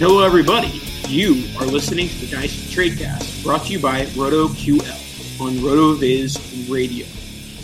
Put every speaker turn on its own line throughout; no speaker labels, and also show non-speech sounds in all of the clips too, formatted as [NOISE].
Hello, everybody. You are listening to the Dynasty Tradecast, brought to you by RotoQL on RotoViz Radio.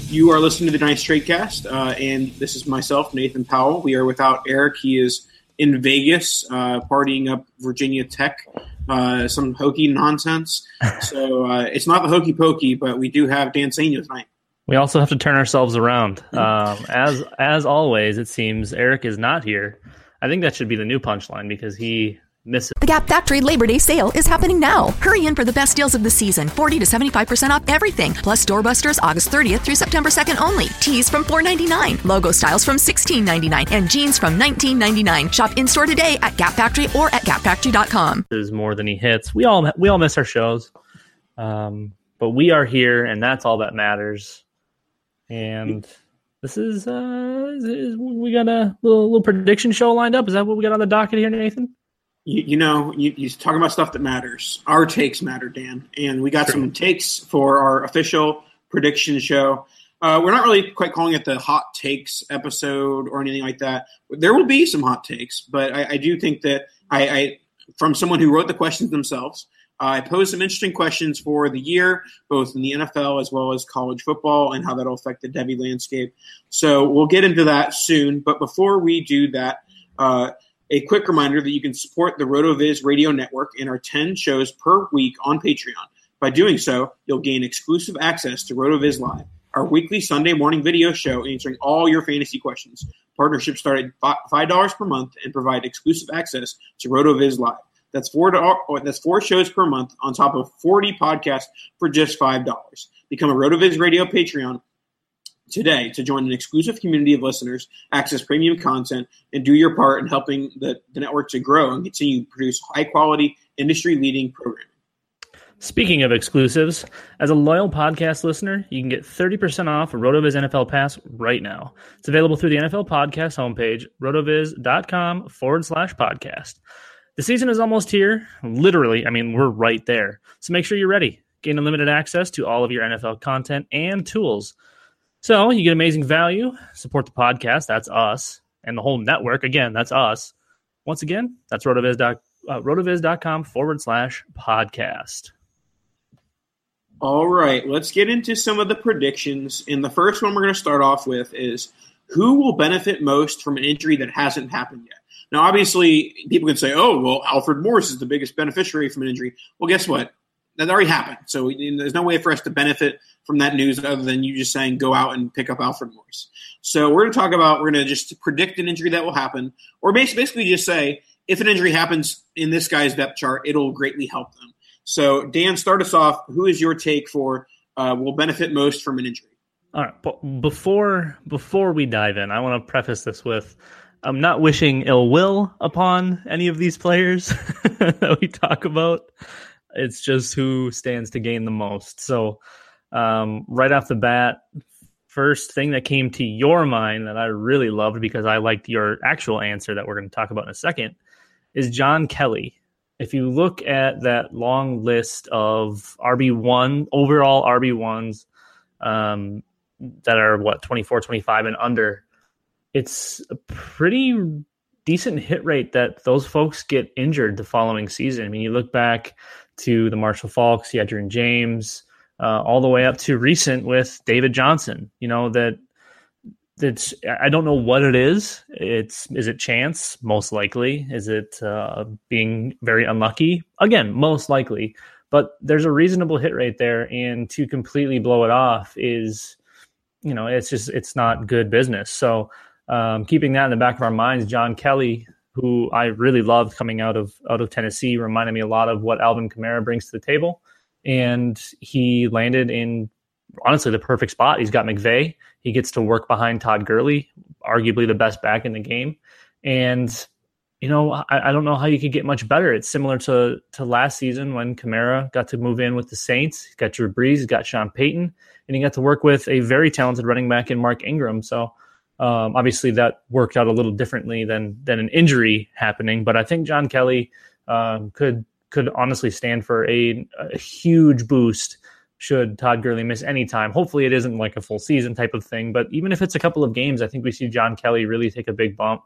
You are listening to the Dynasty Tradecast, uh, and this is myself, Nathan Powell. We are without Eric. He is in Vegas, uh, partying up Virginia Tech, uh, some hokey nonsense. [LAUGHS] So uh, it's not the hokey pokey, but we do have Dan Saino tonight.
We also have to turn ourselves around. Um, as as always, it seems Eric is not here. I think that should be the new punchline because he misses.
The Gap Factory Labor Day sale is happening now. Hurry in for the best deals of the season 40 to 75% off everything, plus doorbusters August 30th through September 2nd only. Tees from $4.99, logo styles from $16.99, and jeans from $19.99. Shop in store today at Gap Factory or at gapfactory.com.
This is more than he hits. We all we all miss our shows, um, but we are here, and that's all that matters. And this is, uh, is, is we got a little little prediction show lined up. Is that what we got on the docket here, Nathan?
You, you know, you, you're talking about stuff that matters. Our takes matter, Dan, and we got some takes for our official prediction show. Uh, we're not really quite calling it the hot takes episode or anything like that. There will be some hot takes, but I, I do think that I, I, from someone who wrote the questions themselves, uh, I posed some interesting questions for the year, both in the NFL as well as college football, and how that'll affect the Devy landscape. So we'll get into that soon. But before we do that, uh, a quick reminder that you can support the RotoViz radio network and our 10 shows per week on Patreon. By doing so, you'll gain exclusive access to RotoViz Live, our weekly Sunday morning video show answering all your fantasy questions. Partnerships start at $5 per month and provide exclusive access to RotoViz Live. That's four, that's four shows per month on top of 40 podcasts for just $5. Become a RotoViz Radio Patreon today to join an exclusive community of listeners, access premium content, and do your part in helping the, the network to grow and continue to produce high quality, industry leading programming.
Speaking of exclusives, as a loyal podcast listener, you can get 30% off RotoViz NFL Pass right now. It's available through the NFL Podcast homepage, rotoviz.com forward slash podcast. The season is almost here. Literally, I mean, we're right there. So make sure you're ready. Gain unlimited access to all of your NFL content and tools. So you get amazing value, support the podcast. That's us. And the whole network. Again, that's us. Once again, that's rotoviz. Uh, rotoviz.com forward slash podcast.
All right, let's get into some of the predictions. And the first one we're going to start off with is who will benefit most from an injury that hasn't happened yet? Now, obviously, people can say, oh, well, Alfred Morris is the biggest beneficiary from an injury. Well, guess what? That already happened. So there's no way for us to benefit from that news other than you just saying go out and pick up Alfred Morris. So we're going to talk about, we're going to just predict an injury that will happen, or basically just say if an injury happens in this guy's depth chart, it'll greatly help them. So, Dan, start us off. Who is your take for uh, will benefit most from an injury?
All right, but before before we dive in, I want to preface this with I'm not wishing ill will upon any of these players [LAUGHS] that we talk about. It's just who stands to gain the most. So, um, right off the bat, first thing that came to your mind that I really loved because I liked your actual answer that we're going to talk about in a second is John Kelly. If you look at that long list of RB1, overall RB1s um, that are what, 24, 25 and under, it's a pretty decent hit rate that those folks get injured the following season. I mean, you look back to the Marshall Faulks, Edgerrin James, uh, all the way up to recent with David Johnson. You know that it's I don't know what it is. It's is it chance? Most likely. Is it uh, being very unlucky? Again, most likely. But there's a reasonable hit rate there, and to completely blow it off is, you know, it's just it's not good business. So um, keeping that in the back of our minds, John Kelly, who I really loved coming out of out of Tennessee, reminded me a lot of what Alvin Kamara brings to the table, and he landed in honestly the perfect spot. He's got McVay. He gets to work behind Todd Gurley, arguably the best back in the game. And you know, I, I, don't know how you could get much better. It's similar to to last season when Kamara got to move in with the Saints. He's got Drew Brees, he's got Sean Payton, and he got to work with a very talented running back in Mark Ingram. So um, obviously that worked out a little differently than than an injury happening. But I think John Kelly um, could could honestly stand for a, a huge boost should Todd Gurley miss any time. Hopefully, it isn't like a full season type of thing, but even if it's a couple of games, I think we see John Kelly really take a big bump.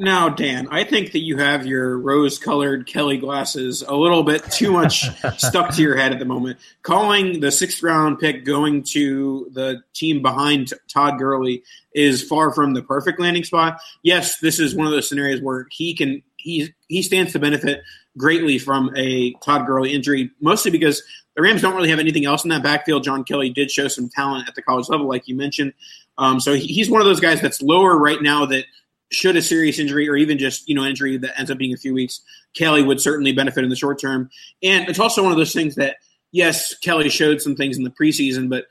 Now, Dan, I think that you have your rose colored Kelly glasses a little bit too much [LAUGHS] stuck to your head at the moment. Calling the sixth round pick going to the team behind Todd Gurley is far from the perfect landing spot. Yes, this is one of those scenarios where he can he he stands to benefit greatly from a Todd Gurley injury, mostly because the Rams don't really have anything else in that backfield. John Kelly did show some talent at the college level, like you mentioned. Um, so he's one of those guys that's lower right now that should a serious injury or even just you know injury that ends up being a few weeks, Kelly would certainly benefit in the short term. And it's also one of those things that yes, Kelly showed some things in the preseason, but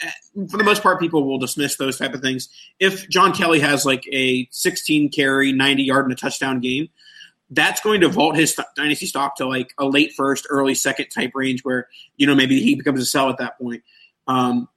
eh, for the most part, people will dismiss those type of things. If John Kelly has like a 16 carry, 90 yard and a touchdown game, that's going to vault his dynasty stock to like a late first, early second type range where, you know, maybe he becomes a sell at that point. Um,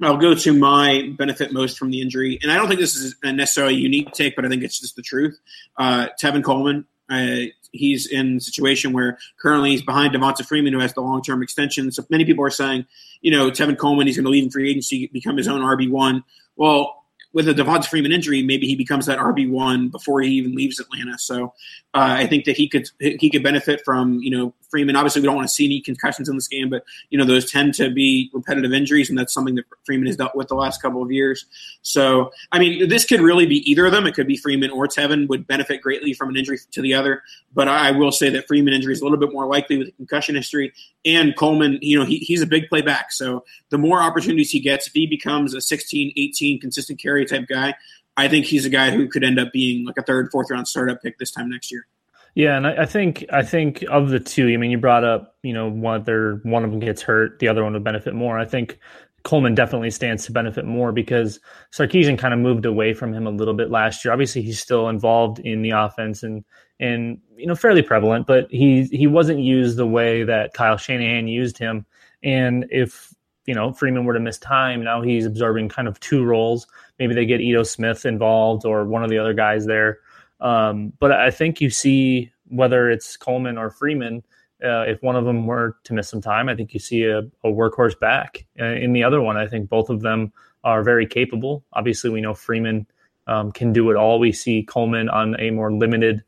I'll go to my benefit most from the injury. And I don't think this is a necessarily a unique take, but I think it's just the truth. Uh, Tevin Coleman, uh, he's in a situation where currently he's behind Devonta Freeman, who has the long term extension. So many people are saying, you know, Tevin Coleman, he's going to leave in free agency, become his own RB1. Well, with a Devonta Freeman injury, maybe he becomes that RB one before he even leaves Atlanta. So uh, I think that he could he could benefit from you know Freeman. Obviously, we don't want to see any concussions in this game, but you know those tend to be repetitive injuries, and that's something that Freeman has dealt with the last couple of years. So I mean, this could really be either of them. It could be Freeman or Tevin would benefit greatly from an injury to the other. But I will say that Freeman injury is a little bit more likely with concussion history, and Coleman, you know, he, he's a big play back. So the more opportunities he gets, if he becomes a 16, 18 consistent carry type guy, I think he's a guy who could end up being like a third, fourth round startup pick this time next year.
Yeah, and I, I, think I think of the two, I mean, you brought up, you know, whether one of them gets hurt, the other one would benefit more. I think Coleman definitely stands to benefit more because Sarkisian kind of moved away from him a little bit last year. Obviously, he's still involved in the offense and and you know fairly prevalent, but he he wasn't used the way that Kyle Shanahan used him. And if you know Freeman were to miss time, now he's absorbing kind of two roles. Maybe they get Ito Smith involved or one of the other guys there. Um, but I think you see whether it's Coleman or Freeman, uh, if one of them were to miss some time, I think you see a, a workhorse back. Uh, in the other one, I think both of them are very capable. Obviously, we know Freeman um, can do it all. We see Coleman on a more limited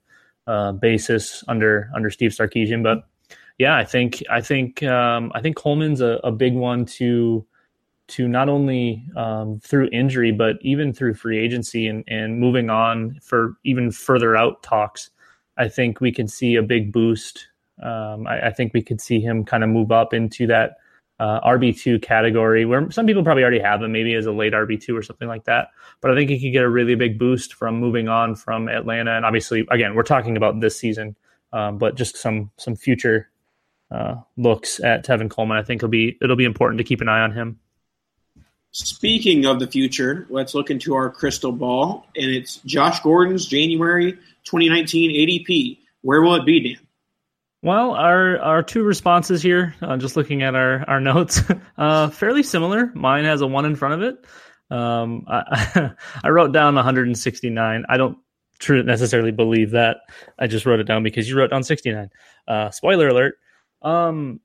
uh, basis under under Steve Sarkisian, but yeah, I think I think um, I think Coleman's a, a, big one to to not only um, through injury but even through free agency and and moving on for even further out talks. I think we can see a big boost. Um, I, I, think we could see him kind of move up into that uh, RB2 category where some people probably already have him, maybe as a late RB2 or something like that. But I think he could get a really big boost from moving on from Atlanta. And obviously, again, we're talking about this season, um, but just some some future uh, looks at Tevin Coleman. I think it'll be it'll be important to keep an eye on him.
Speaking of the future, let's look into our crystal ball, and it's Josh Gordon's January 2019 ADP. Where will it be, Dan?
Well, our our two responses here, uh, just looking at our our [LAUGHS] notes, uh, fairly similar. Mine has a one in front of it. Um, I, [LAUGHS] I wrote down 169. I don't necessarily believe that. I just wrote it down because you wrote down 69. Uh, spoiler alert. Um,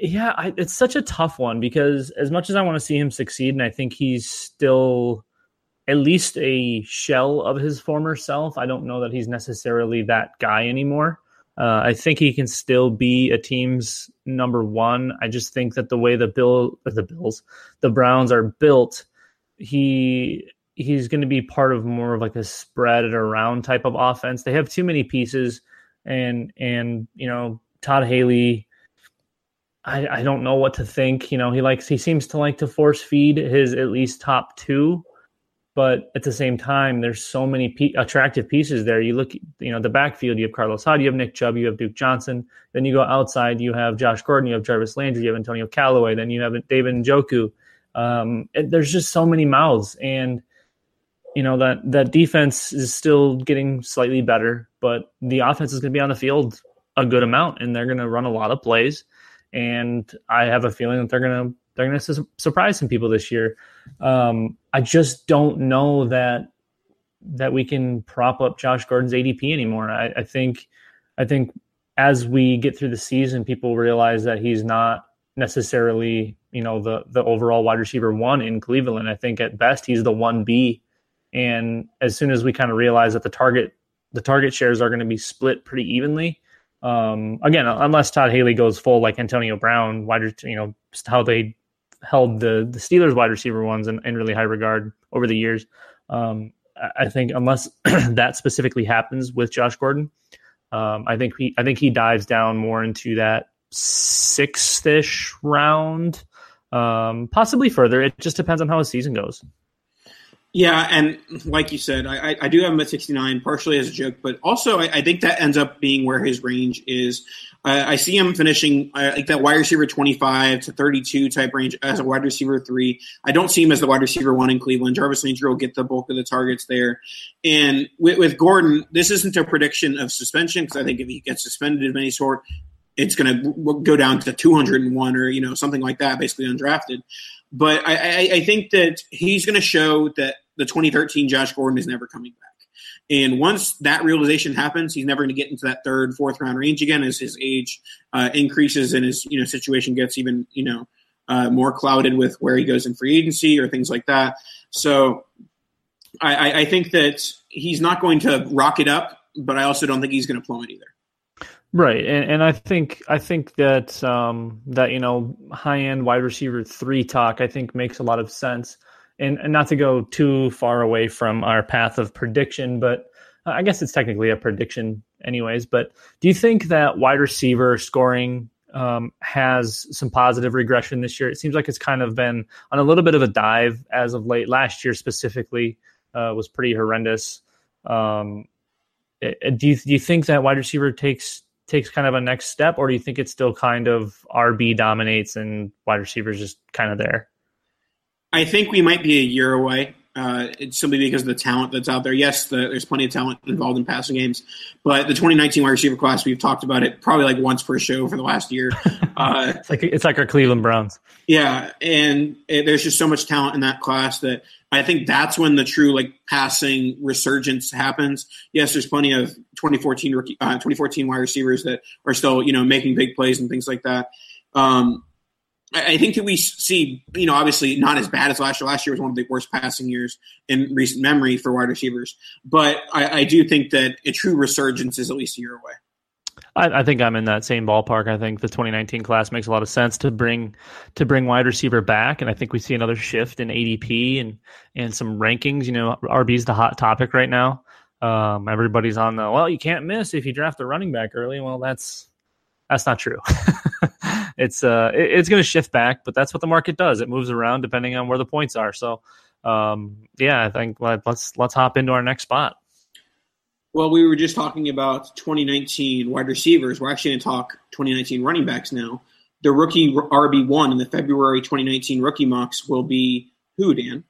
yeah, I, it's such a tough one because as much as I want to see him succeed, and I think he's still at least a shell of his former self, I don't know that he's necessarily that guy anymore. Uh, I think he can still be a team's number one. I just think that the way the bill, the Bills, the Browns are built, he he's going to be part of more of like a spread it around type of offense. They have too many pieces, and and you know Todd Haley, I, I don't know what to think. You know, he likes he seems to like to force feed his at least top two, but at the same time, there's so many pe- attractive pieces there. You look, you know, the backfield. You have Carlos Hyde, you have Nick Chubb, you have Duke Johnson. Then you go outside, you have Josh Gordon, you have Jarvis Landry, you have Antonio Callaway, then you have David Njoku. Um, it, there's just so many mouths, and you know that that defense is still getting slightly better, but the offense is going to be on the field a good amount, and they're going to run a lot of plays. And I have a feeling that they're going to they're going to su- surprise some people this year. Um, I just don't know that that we can prop up Josh Gordon's ADP anymore. I, I think I think as we get through the season, people realize that he's not necessarily you know the the overall wide receiver one in Cleveland. I think at best he's the one B. And as soon as we kind of realize that the target the target shares are going to be split pretty evenly, um, again, unless Todd Haley goes full like Antonio Brown, wide, you know, how they held the the Steelers wide receiver ones in, in really high regard over the years. Um, I think unless [CLEARS THROAT] that specifically happens with Josh Gordon, um, I think he I think he dives down more into that sixth ish round, um, possibly further. It just depends on how his season goes.
Yeah, and like you said, I, I do have him at 69, partially as a joke, but also I, I think that ends up being where his range is. Uh, I see him finishing uh, like that wide receiver 25 to 32 type range as a wide receiver three. I don't see him as the wide receiver one in Cleveland. Jarvis Landry will get the bulk of the targets there. And with, with Gordon, this isn't a prediction of suspension because I think if he gets suspended of any sort, it's going to go down to 201 or you know something like that, basically undrafted. But I, I, I think that he's going to show that the 2013 Josh Gordon is never coming back. And once that realization happens, he's never going to get into that third, fourth round range again as his age uh, increases and his you know situation gets even you know uh, more clouded with where he goes in free agency or things like that. So I, I think that he's not going to rock it up, but I also don't think he's going to plummet either.
Right, and, and I think I think that um, that you know high end wide receiver three talk I think makes a lot of sense and, and not to go too far away from our path of prediction, but I guess it's technically a prediction, anyways. But do you think that wide receiver scoring um, has some positive regression this year? It seems like it's kind of been on a little bit of a dive as of late. Last year, specifically, uh, was pretty horrendous. Um, do you do you think that wide receiver takes takes kind of a next step, or do you think it's still kind of RB dominates and wide receivers just kind of there?
I think we might be a year away Uh, it's simply because of the talent that's out there. Yes, the, there's plenty of talent involved in passing games, but the 2019 wide receiver class, we've talked about it probably like once per show for the last year. [LAUGHS] Uh,
it's like it's like our Cleveland Browns.
Yeah, and it, there's just so much talent in that class that I think that's when the true like passing resurgence happens. Yes, there's plenty of 2014 rookie, uh, 2014 wide receivers that are still you know making big plays and things like that. Um, I, think that we see, you know, obviously not as bad as last year. Last year was one of the worst passing years in recent memory for wide receivers, but I, I do think that a true resurgence is at least a year away.
I, I, think I'm in that same ballpark. I think the 2019 class makes a lot of sense to bring to bring wide receiver back, and I think we see another shift in ADP and and some rankings. You know, RB is the hot topic right now. Um, everybody's on the well, you can't miss if you draft a running back early. Well, that's that's not true. [LAUGHS] it's uh it, it's going to shift back, but that's what the market does. It moves around depending on where the points are. So, um, yeah, I think let's let's hop into our next spot.
Well, we were just talking about 2019 wide receivers. We're actually going to talk 2019 running backs now. The rookie RB one in the February 2019 rookie mocks will be who, Dan?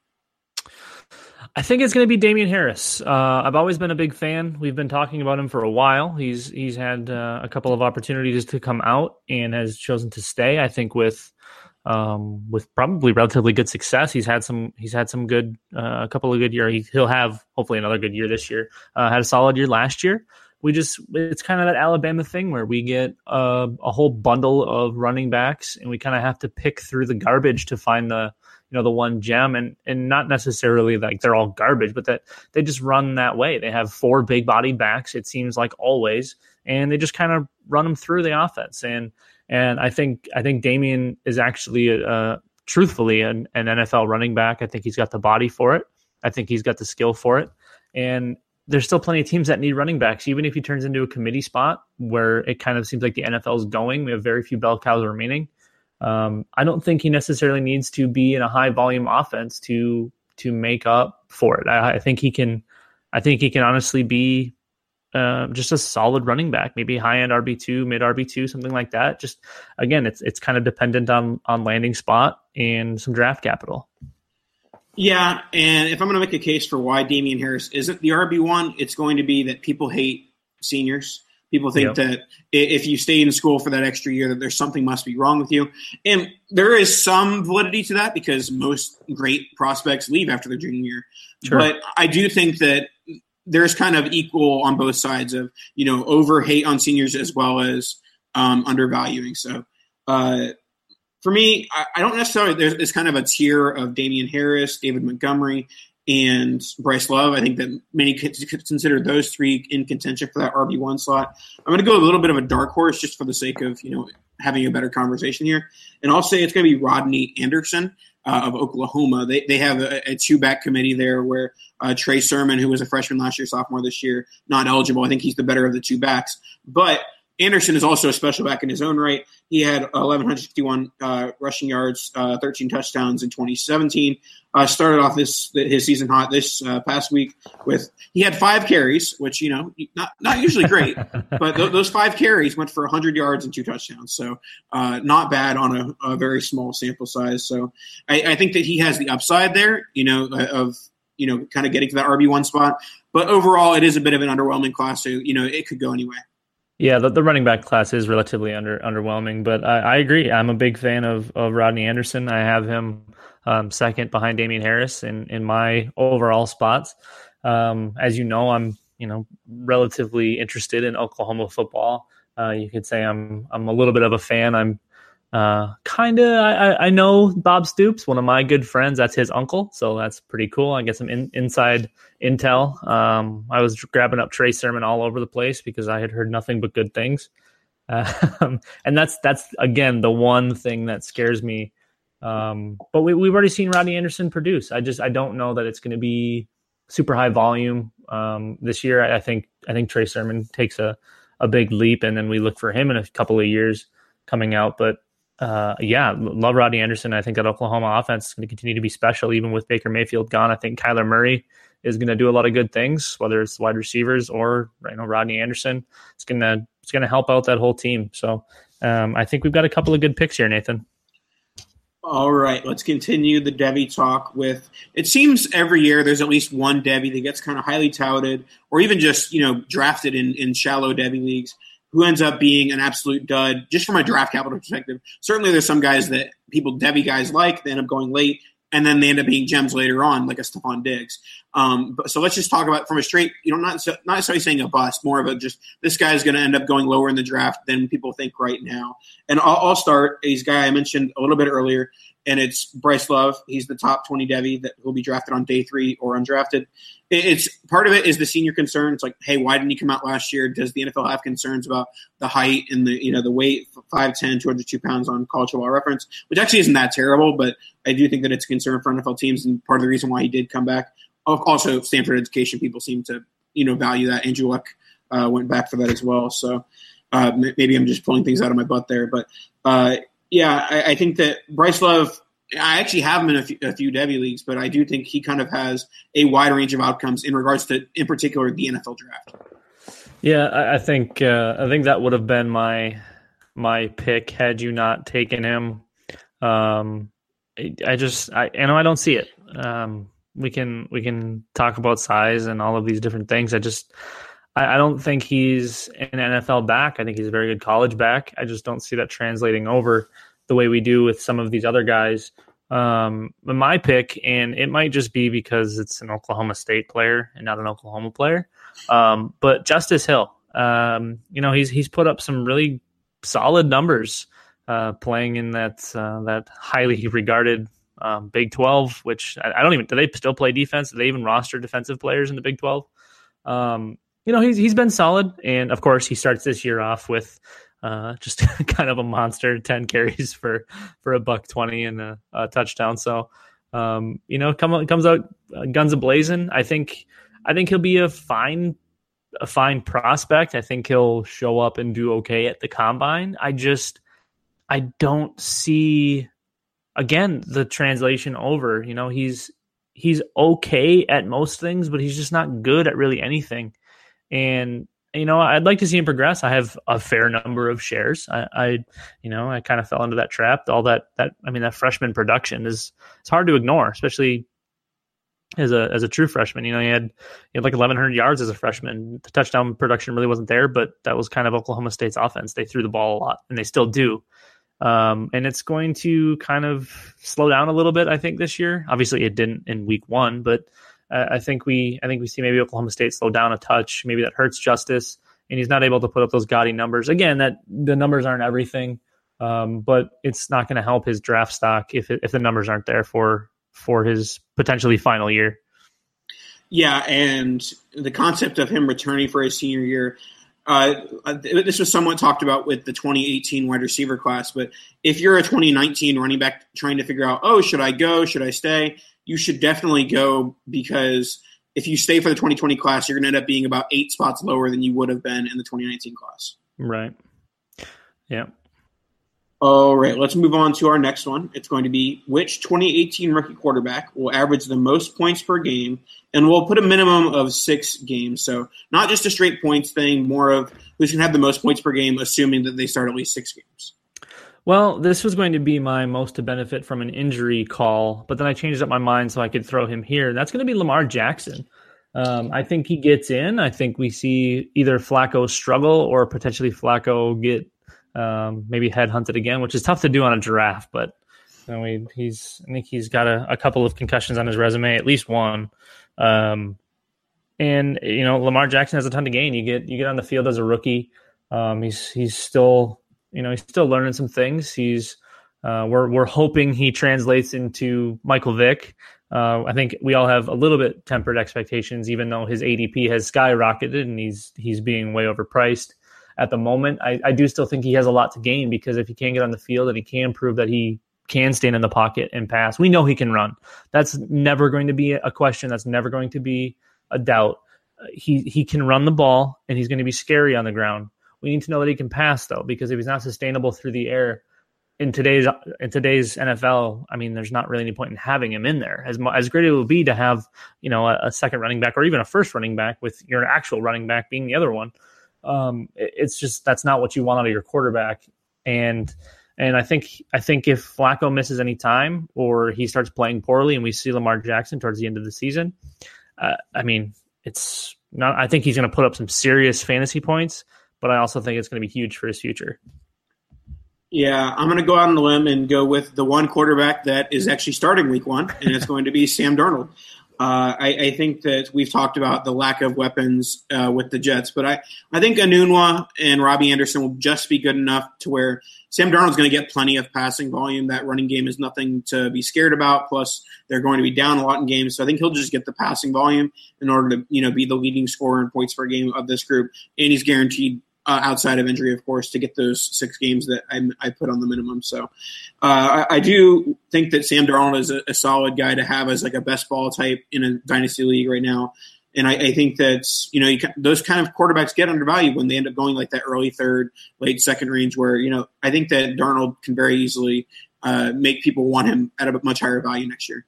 I think it's going to be Damien Harris. Uh, I've always been a big fan. We've been talking about him for a while. He's he's had uh, a couple of opportunities to come out and has chosen to stay. I think with um, with probably relatively good success. He's had some he's had some good uh, a couple of good year. He, will have hopefully another good year this year. Uh, had a solid year last year. We just it's kind of that Alabama thing where we get a, a whole bundle of running backs and we kind of have to pick through the garbage to find the you know the one gem and and not necessarily like they're all garbage, but that they just run that way. They have four big body backs. It seems like always, and they just kind of run them through the offense and and I think I think Damien is actually uh, truthfully an, an NFL running back. I think he's got the body for it. I think he's got the skill for it. And there's still plenty of teams that need running backs, even if he turns into a committee spot where it kind of seems like the NFL is going. We have very few bell cows remaining. Um, I don't think he necessarily needs to be in a high volume offense to to make up for it. I, I think he can. I think he can honestly be uh, just a solid running back, maybe high end RB two, mid RB two, something like that. Just again, it's it's kind of dependent on on landing spot and some draft capital.
Yeah, and if I'm going to make a case for why Damien Harris isn't the RB one, it's going to be that people hate seniors. People think yep. that if you stay in school for that extra year, that there's something must be wrong with you, and there is some validity to that because most great prospects leave after their junior year. Sure. But I do think that there's kind of equal on both sides of you know over hate on seniors as well as um, undervaluing. So uh, for me, I, I, don't necessarily there's, there's kind of a tier of Damien Harris, David Montgomery, and Bryce Love. I think that many could consider those three in contention for that RB one slot. I'm going to go a little bit of a dark horse just for the sake of you know having a better conversation here, and I'll say it's going to be Rodney Anderson uh, of Oklahoma. They, they have a, a two back committee there where uh, Trey Sermon, who was a freshman last year, sophomore this year, not eligible. I think he's the better of the two backs. But Anderson is also a special back in his own right. He had 1,161 uh, rushing yards, uh, 13 touchdowns in 2017. Uh, started off this his season hot this uh, past week with he had five carries, which you know not not usually great, [LAUGHS] but th- those five carries went for 100 yards and two touchdowns. So uh, not bad on a, a, very small sample size. So I, I, think that he has the upside there, you know, of you know kind of getting to that RB one spot. But overall, it is a bit of an underwhelming class. So you know it could go anyway.
Yeah, the, the running back class is relatively under underwhelming, but I, I agree. I'm a big fan of, of Rodney Anderson. I have him um, second behind Damien Harris in, in my overall spots. Um, as you know, I'm you know relatively interested in Oklahoma football. Uh, you could say I'm I'm a little bit of a fan. I'm uh, kind of I, I know Bob Stoops, one of my good friends. That's his uncle, so that's pretty cool. I get some in, inside intel. Um, I was grabbing up Trey Sermon all over the place because I had heard nothing but good things. [LAUGHS] Um, and that's that's again the one thing that scares me. Um, but we, we've already seen Rodney Anderson produce. I just I don't know that it's going to be super high volume um, this year. I, I, think I think Trey Sermon takes a a big leap, and then we look for him in a couple of years coming out. But uh, yeah, love Rodney Anderson. I think that Oklahoma offense is going to continue to be special, even with Baker Mayfield gone. I think Kyler Murray is going to do a lot of good things, whether it's wide receivers or you know Rodney Anderson. It's gonna it's gonna help out that whole team. So um, I think we've got a couple of good picks here, Nathan.
All right, let's continue the Devy talk with. It seems every year there's at least one Devy that gets kind of highly touted, or even just you know drafted in in shallow Devy leagues, who ends up being an absolute dud. Just from a draft capital perspective, certainly there's some guys that people Devy guys like, they end up going late, and then they end up being gems later on, like a Stefon Diggs. Um, but, so let's just talk about from a straight, you know, not not necessarily saying a bust, more of a just this guy is going to end up going lower in the draft than people think right now. And I'll, I'll start. He's a guy I mentioned a little bit earlier, and it's Bryce Love. He's the top twenty Devy that will be drafted on day three or undrafted. It's part of it is the senior concern. It's like, hey, why didn't he come out last year? Does the NFL have concerns about the height and the you know the weight, 5'10", 202 pounds on college football reference, which actually isn't that terrible, but I do think that it's a concern for NFL teams and part of the reason why he did come back. Also, Stanford education people seem to you know value that. Andrew Luck uh, went back for that as well. So uh, maybe I'm just pulling things out of my butt there, but uh, yeah, I, I, think that Bryce Love. I actually have him in a few, a few Devy leagues, but I do think he kind of has a wide range of outcomes in regards to, in particular, the NFL draft.
Yeah, I, I think uh, I think that would have been my my pick had you not taken him. Um, I, I just I you know I don't see it. Um, we can we can talk about size and all of these different things. I just I, I don't think he's an NFL back. I think he's a very good college back. I just don't see that translating over the way we do with some of these other guys. Um, my pick, and it might just be because it's an Oklahoma State player and not an Oklahoma player. Um, but Justice Hill, um, you know, he's he's put up some really solid numbers uh, playing in that uh, that highly regarded um, Big Twelve. Which I, I, don't even do they still play defense? Do they even roster defensive players in the Big Twelve? Um, you know, he's he's been solid, and of course, he starts this year off with uh, just [LAUGHS] kind of a monster, ten carries for for a buck twenty and a, a touchdown. So, um, you know, come comes out uh, guns a blazing. I think I think he'll be a fine a fine prospect. I think he'll show up and do okay at the combine. I just I don't see again the translation over. You know, he's he's okay at most things, but he's just not good at really anything. And you know, I'd like to see him progress. I have a fair number of shares. I, I you know, I kind of fell into that trap. All that that I mean, that freshman production is it's hard to ignore, especially as a as a true freshman. You know, he had he had like 1,100 yards as a freshman. The touchdown production really wasn't there, but that was kind of Oklahoma State's offense. They threw the ball a lot, and they still do. Um, and it's going to kind of slow down a little bit, I think, this year. Obviously, it didn't in week one, but uh, I think we I think we see maybe Oklahoma State slow down a touch. Maybe that hurts Justice, and he's not able to put up those gaudy numbers. Again, that the numbers aren't everything, um, but it's not going to help his draft stock if if the numbers aren't there for for his potentially final year.
Yeah, and the concept of him returning for his senior year. Uh, this was somewhat talked about with the 2018 wide receiver class, but if you're a 2019 running back trying to figure out, oh, should I go? Should I stay? You should definitely go because if you stay for the 2020 class, you're going to end up being about eight spots lower than you would have been in the 2019 class.
Right. Yeah.
All right, let's move on to our next one. It's going to be which 2018 rookie quarterback will average the most points per game, and we'll put a minimum of six games. So not just a straight points thing, more of who's going to have the most points per game, assuming that they start at least six games.
Well, this was going to be my most to benefit from an injury call, but then I changed up my mind so I could throw him here. That's going to be Lamar Jackson. Um, I think he gets in. I think we see either Flacco struggle or potentially Flacco get um, maybe headhunted again, which is tough to do on a draft. But you know, he's I think he's got a, a, couple of concussions on his resume, at least one. Um, and you know, Lamar Jackson has a ton to gain. You get you get on the field as a rookie. Um, he's he's still you know, he's still learning some things. He's uh, we're we're hoping he translates into Michael Vick. Uh, I think we all have a little bit tempered expectations, even though his ADP has skyrocketed and he's he's being way overpriced at the moment. I, I do still think he has a lot to gain because if he can get on the field and he can prove that he can stand in the pocket and pass, we know he can run. That's never going to be a question. That's never going to be a doubt. Uh, he he can run the ball and he's going to be scary on the ground. We need to know that he can pass though, because if he's not sustainable through the air in today's in today's NFL, I mean, there's not really any point in having him in there. As as great it will be to have you know a, a second running back or even a first running back with your actual running back being the other one, um, it, it's just that's not what you want out of your quarterback. And And I think I think if Flacco misses any time or he starts playing poorly and we see Lamar Jackson towards the end of the season, uh, I mean, it's not. I think he's going to put up some serious fantasy points, but I also think it's going to be huge for his future.
Yeah, I'm going to go out on the limb and go with the one quarterback that is actually starting week one, and it's going to be Sam Darnold. Uh, I, I, think that we've talked about the lack of weapons uh, with the Jets, but I, I think Enunwa and Robbie Anderson will just be good enough to where Sam Darnold's going to get plenty of passing volume. That running game is nothing to be scared about. Plus, they're going to be down a lot in games, so I think he'll just get the passing volume in order to you know be the leading scorer in points per game of this group, and he's guaranteed uh, outside of injury, of course, to get those six games that I, I put on the minimum. So uh, I, I, do think that Sam Darnold is a, a, solid guy to have as like a best ball type in a dynasty league right now. And I, I think that you know you, those kind of quarterbacks get undervalued when they end up going like that early third, late second range. Where you know I think that Darnold can very easily uh, make people want him at a much higher value next year.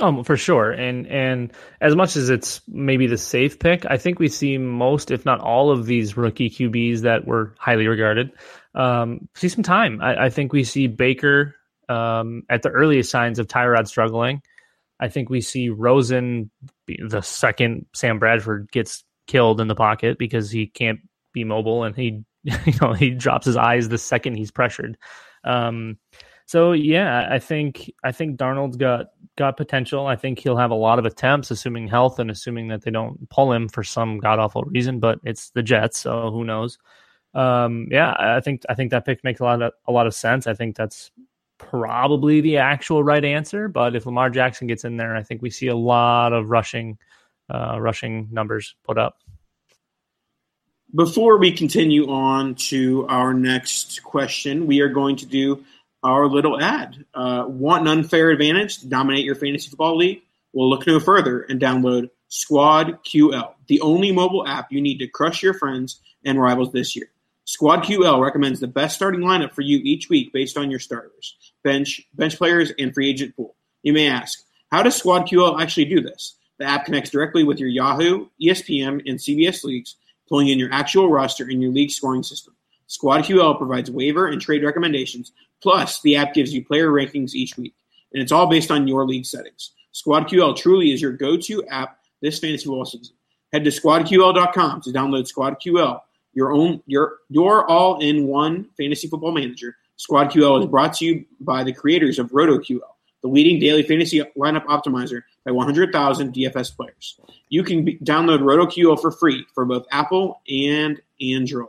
Um, for sure. And and as much as it's maybe the safe pick, I think we see most, if not all, of these rookie QBs that were highly regarded um, see some time. I, I think we see Baker um, at the earliest signs of Tyrod struggling. I think we see Rosen the second Sam Bradford gets killed in the pocket because he can't be mobile and he [LAUGHS] you know he drops his eyes the second he's pressured. Um, so yeah, I think I think Darnold's got got potential. I think he'll have a lot of attempts, assuming health and assuming that they don't pull him for some god awful reason. But it's the Jets, so who knows? Um, yeah, I think I think that pick makes a lot of a lot of sense. I think that's probably the actual right answer. But if Lamar Jackson gets in there, I think we see a lot of rushing uh, rushing numbers put up.
Before we continue on to our next question, we are going to do our little ad. Uh, want an unfair advantage to dominate your fantasy football league? Well, look no further and download Squad QL, the only mobile app you need to crush your friends and rivals this year. Squad QL recommends the best starting lineup for you each week based on your starters, bench, bench players, and free agent pool. You may ask, how does Squad QL actually do this? The app connects directly with your Yahoo, ESPN, and CBS leagues, pulling in your actual roster and your league scoring system. Squad QL provides waiver and trade recommendations Plus, the app gives you player rankings each week, and it's all based on your league settings. SquadQL truly is your go-to app this fantasy football season. Head to squadql.com to download SquadQL, your own your your all-in-one fantasy football manager. SquadQL is brought to you by the creators of RotoQL, the leading daily fantasy lineup optimizer by 100,000 DFS players. You can be, download RotoQL for free for both Apple and Android.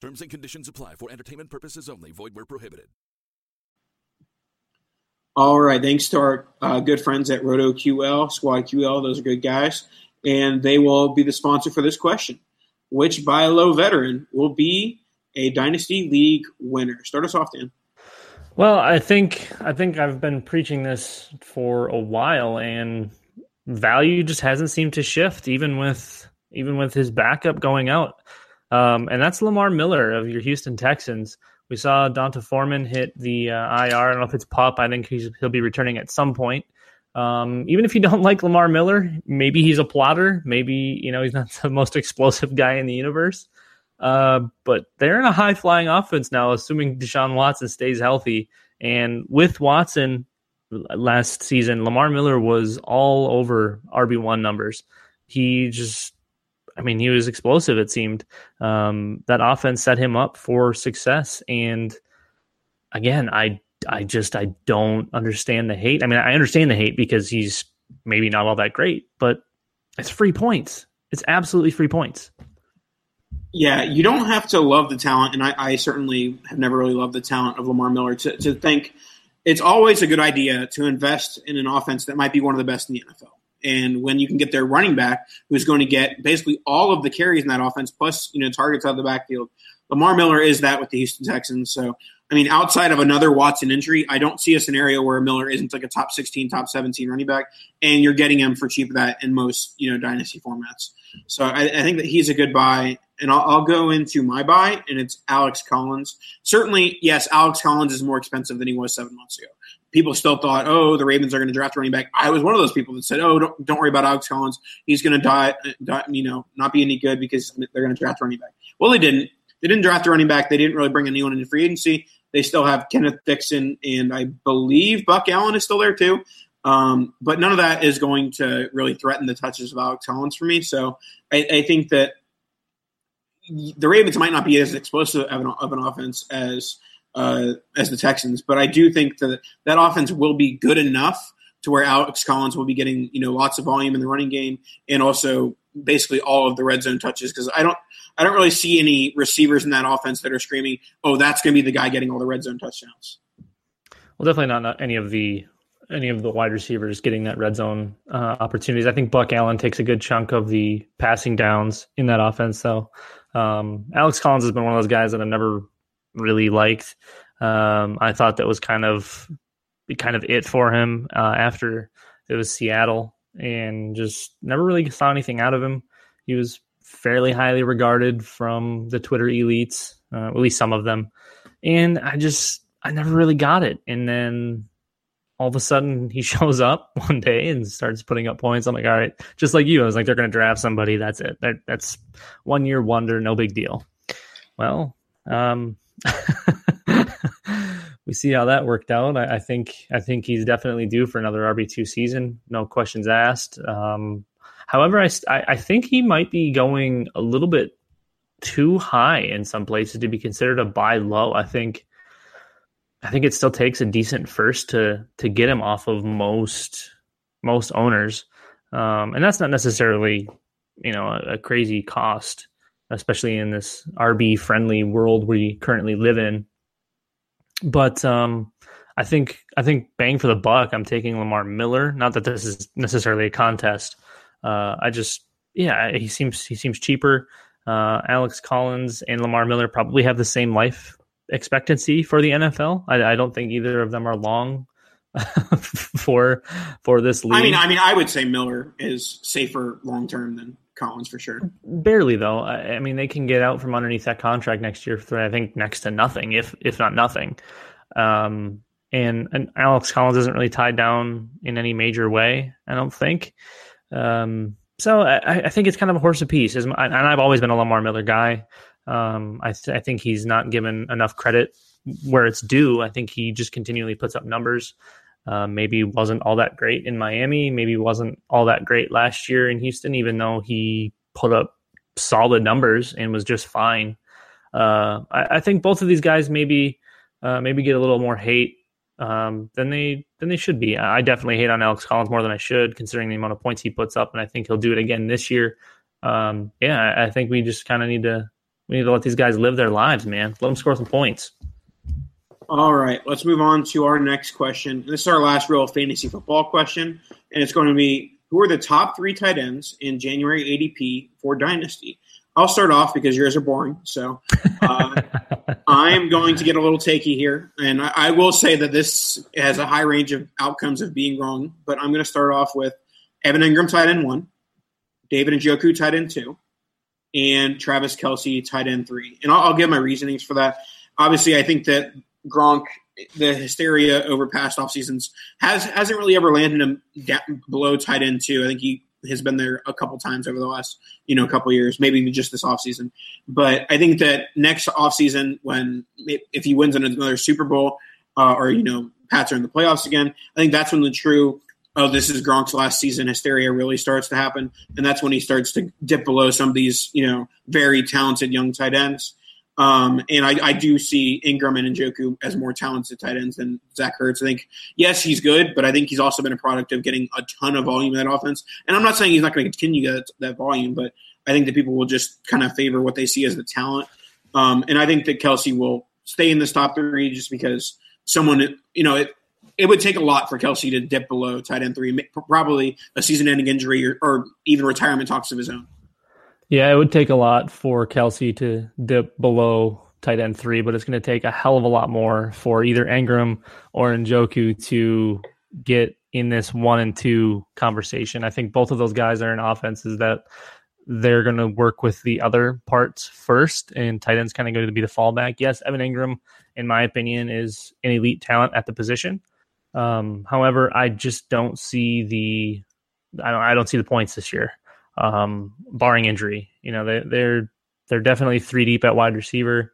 Terms and conditions apply for entertainment purposes only. Void where prohibited.
All right. Thanks to our uh, good friends at RotoQL, Squad QL. Those are good guys. And they will be the sponsor for this question. Which buy low veteran will be a Dynasty League winner? Start us off, Dan.
Well, I think I think I've been preaching this for a while, and value just hasn't seemed to shift, even with even with his backup going out. Um, and that's Lamar Miller of your Houston Texans. We saw D'Onta Foreman hit the uh, IR. I don't know if it's pup. I think he'll be returning at some point. Um, even if you don't [LAUGHS] like Lamar Miller, maybe he's a plotter. Maybe you know he's not [LAUGHS] the most explosive guy in the universe. Uh, but they're in a high flying offense now, assuming Deshaun Watson stays healthy. And with Watson last season, Lamar Miller was all over RB one numbers. He just I mean, he was explosive. It seemed um, that offense set him up for success. And again, I I just I don't understand the hate. I mean, I understand the hate because he's maybe not all that great, but it's free points. It's absolutely free points.
Yeah, you don't have to love the talent, and I, I certainly have never really loved the talent of Lamar Miller to, to think it's always a good idea to invest in an offense that might be one of the best in the NFL. And when you can get their running back, who's going to get basically all of the carries in that offense, plus you know targets out of the backfield, Lamar Miller is that with the Houston Texans. So I mean, outside of another Watson injury, I don't see a scenario where Miller isn't like a top 16, top 17 running back, and you're getting him for cheap that in most, you know, dynasty formats. So I, I think that he's a good buy, and I'll, I'll, go into my buy, and it's Alex Collins. Certainly, yes, Alex Collins is more expensive than he was seven months ago. People still thought, oh, the Ravens are going to draft running back. I was one of those people that said, oh, don't, don't worry about Alex Collins. He's going to die, die, you know, not be any good because they're going to draft running back. Well, they didn't. They didn't draft a running back. They didn't really bring anyone into free agency. They still have Kenneth Dixon, and I believe Buck Allen is still there too. Um, but none of that is going to really threaten the touches of Alex Collins for me. So I, I think that the Ravens might not be as explosive of an, of an offense as uh, as the Texans, but I do think that that offense will be good enough to where Alex Collins will be getting you know lots of volume in the running game and also basically all of the red zone touches because I don't I don't really see any receivers in that offense that are screaming, "Oh, that's going to be the guy getting all the red zone touchdowns."
Well, definitely not, not any of the any of the wide receivers getting that red zone uh, opportunities. I think Buck Allen takes a good chunk of the passing downs in that offense. So um, Alex Collins has been one of those guys that I've never really liked. Um, I thought that was kind of kind of it for him uh, after it was Seattle, and just never really saw anything out of him. He was fairly highly regarded from the Twitter elites, uh, at least some of them. And I just, I never really got it. And then all of a sudden he [LAUGHS] shows up one day and starts putting up points. I'm like, all right, just like you. I was like, they're going to draft somebody. That's it. That, that's one year wonder, no big deal. Well, um, [LAUGHS] we see how that worked out. I, I, think I think he's definitely due for another RB two season. No questions asked. Um, However, I, I think he might be going a little bit too high in some places to be considered a buy low. I think I think it still takes a decent first to to get him off of most most owners, um, and that's not necessarily you know a, a crazy cost, especially in this RB friendly world we currently live in. But um, I think I think bang for the buck, I'm taking Lamar Miller. Not that this is necessarily a contest, uh, I just yeah, he seems he seems cheaper. Uh, Alex Collins and Lamar Miller probably have the same life expectancy for the NFL. I, I don't think either of them are long [LAUGHS] for for this league.
I mean, I mean, I would say Miller is safer long term than Collins for sure.
Barely though. I, mean, they can get out from underneath that contract next year for I think next to nothing, if if not nothing. Um, and and Alex Collins isn't really tied down in any major way. I don't think. Um, so I, I, think it's kind of a horse apiece. And I've always been a Lamar Miller guy. Um, I, th- I, think he's not given enough credit where it's due. I think he just continually puts up numbers. Uh, maybe wasn't all that great in Miami. Maybe wasn't all that great last year in Houston, even though he put up solid numbers and was just fine. Uh, I, I, think both of these guys maybe uh, maybe get a little more hate um, than they than they should be. I definitely hate on Alex Collins more than I should, considering the amount of points he puts up, and I think he'll do it again this year. Um, yeah, I think we just kind of need to we need to let these guys live their lives, man. Let them score some points.
All right, let's move on to our next question. This is our last real fantasy football question, and it's going to be: Who are the top three tight ends in January ADP for Dynasty? I'll start off because yours are boring. So uh, [LAUGHS] I'm going to get a little takey here, and I, I, will say that this has a high range of outcomes of being wrong. But I'm going to start off with Evan Engram tight end one, David Njoku tight end two, and Travis Kelce, tight end three. And I'll, I'll give my reasonings for that. Obviously, I think that Gronk, the hysteria over past off seasons has hasn't really ever landed him below tight end two. I think he has been there a couple times over the last you know couple years, maybe just this offseason. But I think that next offseason, when if he wins another Super Bowl uh, or you know Pats are in the playoffs again, I think that's when the true oh this is Gronk's last season hysteria really starts to happen, and that's when he starts to dip below some of these you know very talented young tight ends. Um, and I, I, do see Engram and Njoku as more talented tight ends than Zach Ertz. I think, yes, he's good, but I think he's also been a product of getting a ton of volume in that offense. And I'm not saying he's not going to continue that, that volume, but I think that people will just kind of favor what they see as the talent. Um, and I think that Kelce will stay in this top three just because someone, you know, it, it would take a lot for Kelce to dip below tight end three, probably a season ending injury or, or even retirement talks of his own.
Yeah, it would take a lot for Kelce to dip below tight end three, but it's going to take a hell of a lot more for either Engram or Njoku to get in this one and two conversation. I think both of those guys are in offenses that they're going to work with the other parts first, and tight end's kind of going to be the fallback. Yes, Evan Engram, in my opinion, is an elite talent at the position. Um, however, I just don't see the I don't I don't see the points this year um, barring injury. You know, they, they're they're definitely three deep at wide receiver,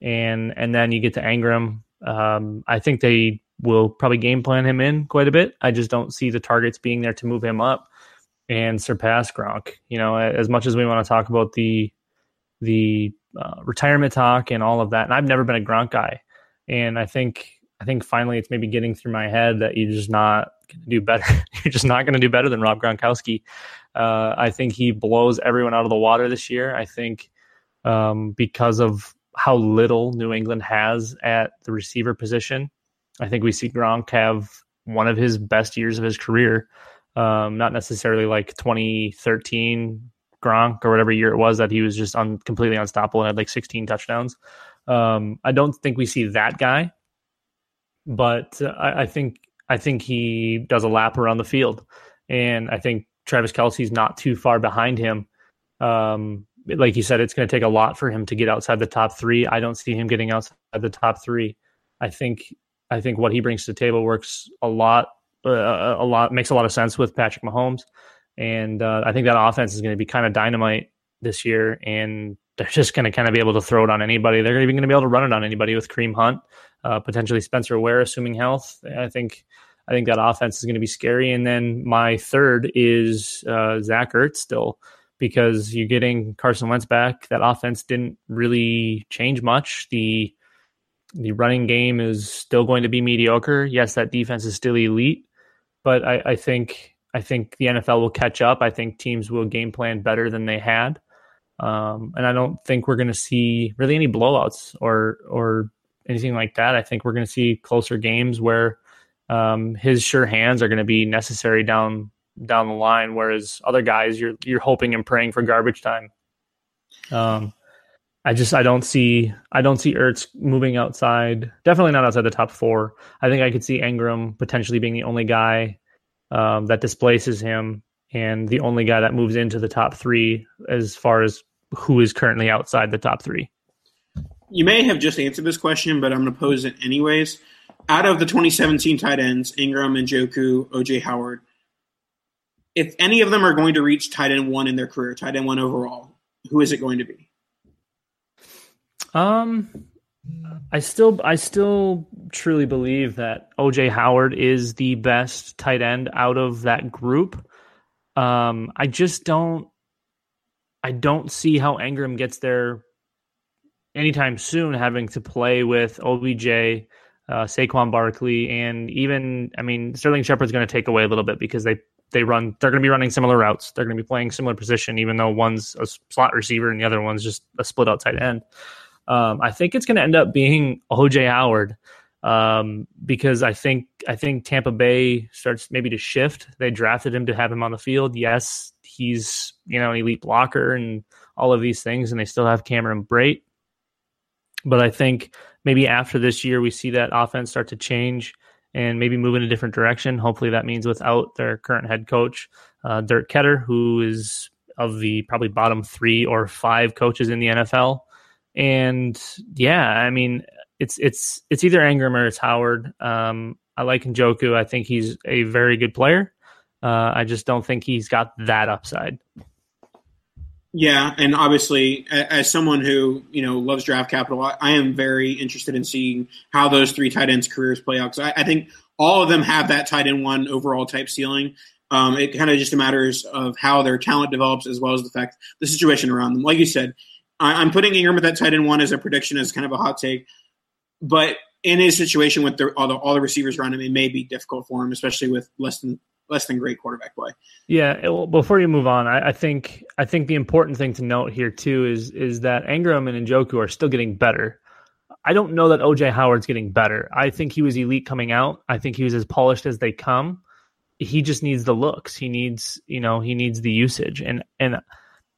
and and then you get to Engram. Um, I think they will probably game plan him in quite a bit. I just don't see the targets being there to move him up and surpass Gronk. You know, as much as we want to talk about the the uh, retirement talk and all of that, and I've never been a Gronk guy, and I think I think finally it's maybe getting through my head that you're just not going to do better. [LAUGHS] you're just not going to do better than Rob Gronkowski. Uh, I think he blows everyone out of the water this year. I think um, because of how little New England has at the receiver position, I think we see Gronk have one of his best years of his career. Um, not necessarily like 2013 Gronk or whatever year it was that he was just un- completely unstoppable and had like 16 touchdowns. Um, I don't think we see that guy, but uh, I, I think I think he does a lap around the field, and I think Travis Kelce's not too far behind him. Um, like you said, it's going to take a lot for him to get outside the top three. I don't see him getting outside the top three. I think I think what he brings to the table works a lot, uh, a lot makes a lot of sense with Patrick Mahomes, and uh, I think that offense is going to be kind of dynamite this year. And they're just going to kind of be able to throw it on anybody. They're even going to be able to run it on anybody with Kareem Hunt, uh, potentially Spencer Ware, assuming health. I think I think that offense is going to be scary. And then my third is uh, Zach Ertz still because you're getting Carson Wentz back. That offense didn't really change much. The the running game is still going to be mediocre. Yes, that defense is still elite, but I, I think I think the NFL will catch up. I think teams will game plan better than they had, um, and I don't think we're going to see really any blowouts or or anything like that. I think we're going to see closer games where um, his sure hands are going to be necessary down down the line, whereas other guys you're you're hoping and praying for garbage time. Um, I just I don't see I don't see Ertz moving outside. Definitely not outside the top four. I think I could see Engram potentially being the only guy um, that displaces him, and the only guy that moves into the top three as far as who is currently outside the top three.
You may have just answered this question, but I'm going to pose it anyways out of the 2017 tight ends, Engram, and Njoku, OJ Howard, if any of them are going to reach tight end one in their career, tight end one overall, who is it going to be?
Um, I still, I still truly believe that OJ Howard is the best tight end out of that group. Um, I just don't, I don't see how Engram gets there anytime soon, having to play with OBJ uh, Saquon Barkley, and even I mean Sterling Shepard's going to take away a little bit because they they run they're going to be running similar routes. They're going to be playing similar position, even though one's a slot receiver and the other one's just a split outside end. Um, I think it's going to end up being [LAUGHS] OJ Howard um, because I think I think Tampa Bay starts maybe to shift. They drafted him to have him on the field. Yes, he's you know an elite blocker and all of these things, and they still have Cameron Brate. But I think maybe after this year, we see that offense start to change and maybe move in a different direction. Hopefully, that means without their current head coach, uh, Dirk Koetter, who is of the probably bottom three or five coaches in the NFL. And yeah, I mean, it's it's it's either Engram or it's Howard. Um, I like Njoku. I think he's a very good player. Uh, I just don't think he's got that upside.
Yeah, and obviously, as someone who you know loves draft capital, I, am very interested in seeing how those three tight ends' careers play out. Because I, I, think all of them have that tight end one overall type ceiling. Um, it kind of just matters of how their talent develops, as well as the fact the situation around them. Like you said, I, am putting Engram at that tight end one as a prediction, as kind of a hot take. But in his situation with the, all the all the receivers around him, it may be difficult for him, especially with less than less than great quarterback play.
Yeah. Well, before you move on, I, I, think I think the important thing to note here too is is that Engram and Njoku are still getting better. I don't know that OJ Howard's getting better. I think he was elite coming out. I think he was as polished as they come. He just needs the looks. He needs, you know, he needs the usage. And and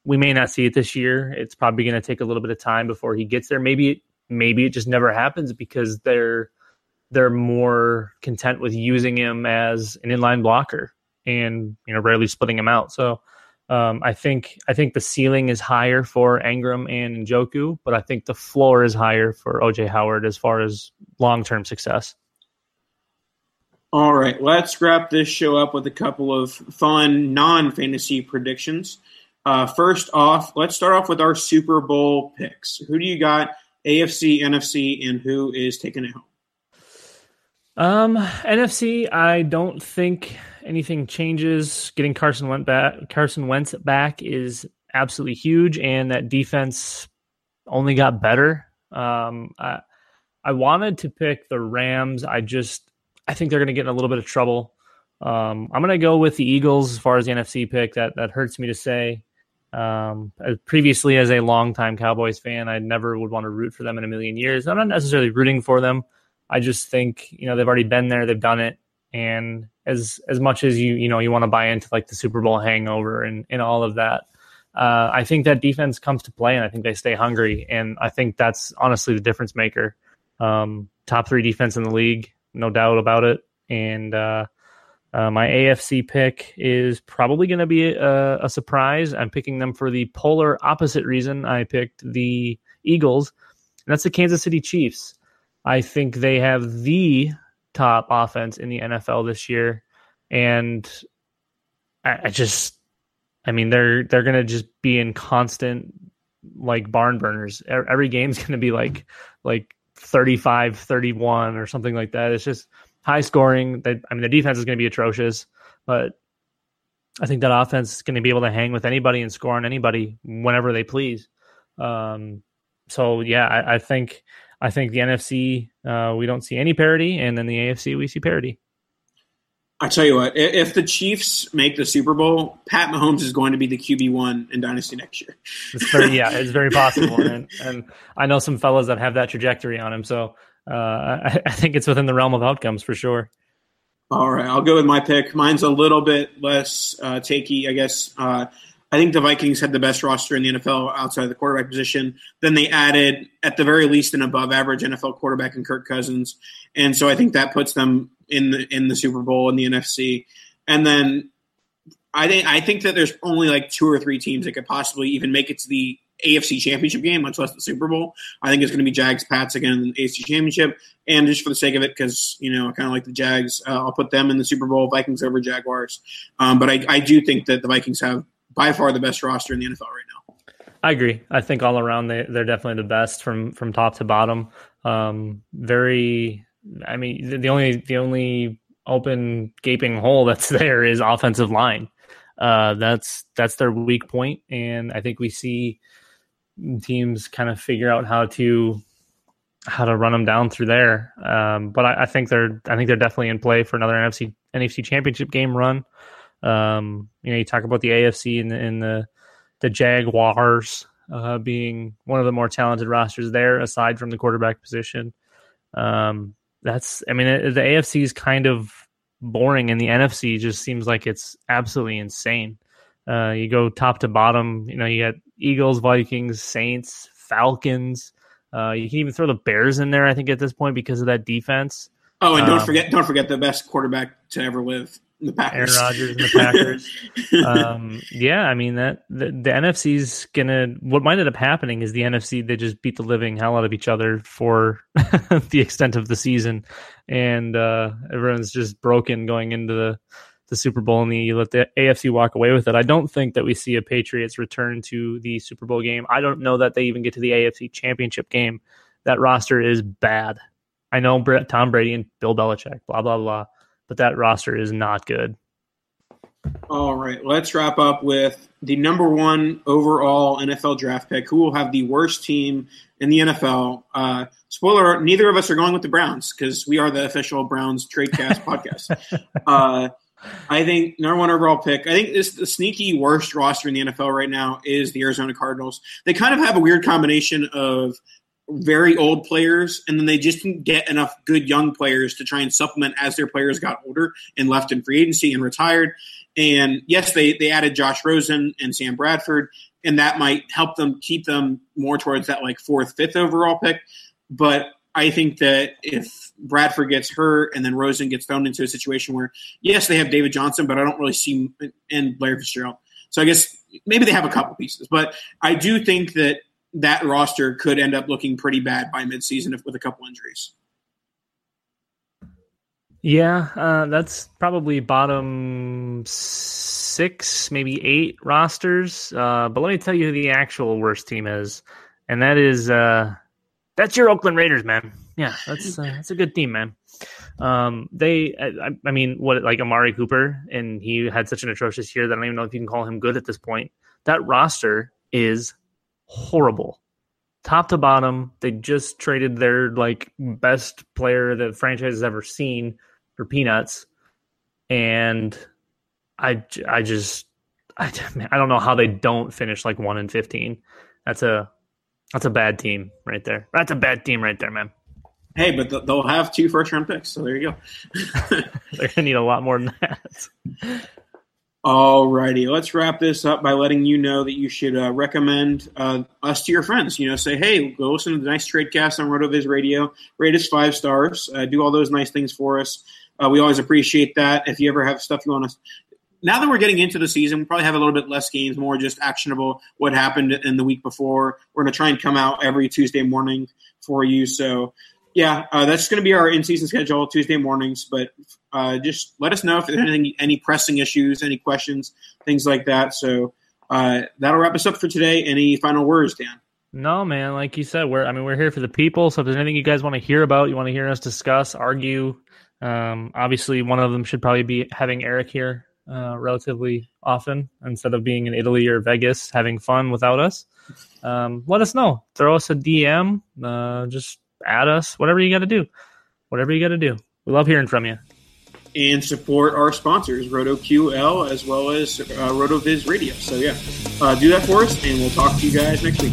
we may not see it this year. It's probably going to take a little bit of time before he gets there. Maybe maybe it just never happens because they're they're more content with using him as an inline blocker and you know rarely splitting him out. So um, I think I think the ceiling is higher for Engram and Njoku, but I think the floor is higher for OJ Howard as far as long term success.
All right, let's wrap this show up with a couple of fun non fantasy predictions. Uh, first off, let's start off with our Super Bowl picks. Who do you got? AFC, NFC, and who is taking it home?
Um, NFC, I don't think anything changes. Getting Carson Wentz back, Carson Wentz back is absolutely huge, and that defense only got better. Um, I, I wanted to pick the Rams. I just I think they're going to get in a little bit of trouble. Um, I'm going to go with the Eagles as far as the NFC pick. That that hurts me to say. Um, previously, as a longtime Cowboys fan, I never would want to root for them in a million years. I'm not necessarily rooting for them. I just think you know they've already been there, they've done it, and as as much as you you know you want to buy into like the Super Bowl hangover and and all of that, uh, I think that defense comes to play, and I think they stay hungry, and I think that's honestly the difference maker. Um, top three defense in the league, no doubt about it, and uh, uh, my AFC pick is probably going to be a, a, surprise. I'm picking them for the polar opposite reason. I picked the Eagles, and that's the Kansas City Chiefs. I think they have the top offense in the NFL this year, and I, I just, I mean, they're they're gonna just be in constant like barn burners. Every game's [LAUGHS] gonna be like like 35, 31 or something like that. It's just high scoring. They, I mean, the defense is going to be atrocious, but I think that offense is going to be able to hang with anybody and score on anybody whenever they please. Um, so yeah, I, I think I think the NFC uh, we don't see any parity, and then the AFC we see parity.
I tell you what, if the Chiefs make the Super Bowl, Pat Mahomes is going to be the QB one in Dynasty next year.
it's very, yeah, it's very possible, [LAUGHS] and, and I know some fellas that have that trajectory on him. So uh, I, I, think it's within the realm of outcomes for sure.
All right, I'll go with my pick. Mine's a little bit less uh, takey, I guess. I think the Vikings had the best roster in the NFL outside of the quarterback position. Then they added, at the very least, an above average NFL quarterback in Kirk Cousins, and so I think that puts them in the in the Super Bowl in the NFC. And then I think I think that there's only like two or three teams that could possibly even make it to the AFC Championship game, much less the Super Bowl. I think it's going to be Jags Pats again in the AFC Championship, and just for the sake of it, because you know I kind of like the Jags, uh, I'll put them in the Super Bowl. Vikings over Jaguars, um, but I, I do think that the Vikings have by far the best roster in the NFL right now.
I agree. I think all around they they're definitely the best from from top to bottom. Um, very. I mean, the, the only the only open gaping hole [LAUGHS] that's there is offensive line. Uh, that's that's their weak point, and I think we see teams kind of figure out how to how to run them down through there. Um, but I, I, think they're I think they're definitely in play for another NFC NFC Championship game run. Um, you know, you talk about the AFC and the, and the the Jaguars uh, being one of the more talented rosters there, aside from the quarterback position. Um, that's, I mean, it, the AFC is kind of boring, and the NFC just seems like it's absolutely insane. Uh, you go top to bottom, you know, you got Eagles, Vikings, Saints, Falcons. Uh, you can even throw the Bears in there, I think, at this point because of that defense.
Oh, and don't um, forget, don't forget the best quarterback to ever live.
Aaron Rodgers and the Packers. [LAUGHS] um, yeah, I mean that the, the NFC's gonna. What might end up happening is the NFC they just beat the living hell out of each other for [LAUGHS] the extent of the season, and uh, everyone's just broken going into the the Super Bowl and the, you let the AFC walk away with it. I don't think that we see a Patriots return to the Super Bowl game. I don't know that they even get to the AFC Championship game. That roster is bad. I know Tom Brady and Bill Belichick, blah blah blah but that roster is not good.
All right, let's wrap up with the number one overall NFL draft pick. Who will have the worst team in the NFL? Uh, spoiler: neither of us are going with the Browns because we are the official Browns Tradecast [LAUGHS] podcast. Uh, I think number one overall pick. I think this the sneaky worst roster in the NFL right now is the Arizona Cardinals. They kind of have a weird combination of very old players, and then they just didn't get enough good young players to try and supplement as their players got older and left in free agency and retired. And yes, they they added Josh Rosen and Sam Bradford, and that might help them keep them more towards that like fourth, fifth overall pick. But I think that if Bradford gets hurt and then Rosen gets thrown into a situation where yes, they have David Johnson, but I don't really see and Larry Fitzgerald. So I guess maybe they have a couple pieces, but I do think that that roster could end up looking pretty bad by midseason if with a couple injuries.
Yeah, uh, that's probably bottom six, maybe eight rosters. Uh, but let me tell you who the actual worst team is, and that is uh, that's your Oakland Raiders, man. Yeah, that's uh, that's a good team, man. Um, they, I, I, mean, what like Amari Cooper, and he had such an atrocious year that I don't even know if you can call him good at this point. That roster is horrible top to bottom. They just traded their like best player the franchise has ever seen for peanuts, and I I just I I don't know how they don't finish like one in fifteen. That's a that's a bad team right there. That's a bad team right there, man.
Hey, but they'll have two first round picks, so there you
go. [LAUGHS] They're gonna need a lot more than that. [LAUGHS]
Alrighty, let's wrap this up by letting you know that you should uh, recommend uh, us to your friends. You know, say, hey, go listen to the nice trade cast on RotoViz Radio. Rate us five stars. Uh, do all those nice things for us. Uh, we always appreciate that. If you ever have stuff you want to, now that we're getting into the season, we probably have a little bit less games, more just actionable. What happened in the week before? We're going to try and come out every Tuesday morning for you. So, yeah, uh, that's going to be our in-season schedule, Tuesday mornings. But uh, just let us know if there's anything, any pressing issues, any questions, things like that. So uh, that'll wrap us up for today. Any final words, Dan?
No, man. Like you said, we're I mean we're here for the people. So if there's anything you guys want to hear about, you want to hear us discuss, argue, um, obviously, one of them should probably be having Eric here uh, relatively often instead of being in Italy or Vegas having fun without us. Um, let us know. Throw us a DM. Uh, just add us. Whatever you got to do. Whatever you got to do. We love hearing from you.
And support our sponsors, RotoQL, as well as uh, RotoViz Radio. So, yeah, uh, do that for us, and we'll talk to you guys next week.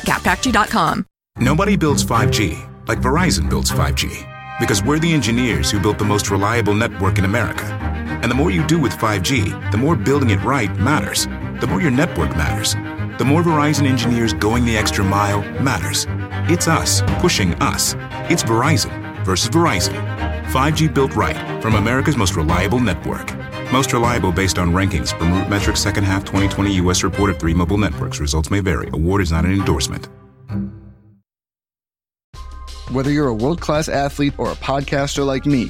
at.
Nobody builds 5G like Verizon builds 5G because we're the engineers who built the most reliable network in America. And the more you do with 5G, the more building it right matters. The more your network matters. The more Verizon engineers going the extra mile matters. It's us pushing us. It's Verizon versus Verizon. 5G built right from America's most reliable network. Most reliable based on rankings from RootMetrics second half 2020 U.S. report of three mobile networks. Results may vary. Award is not an endorsement.
Whether you're a world class athlete or a podcaster like me,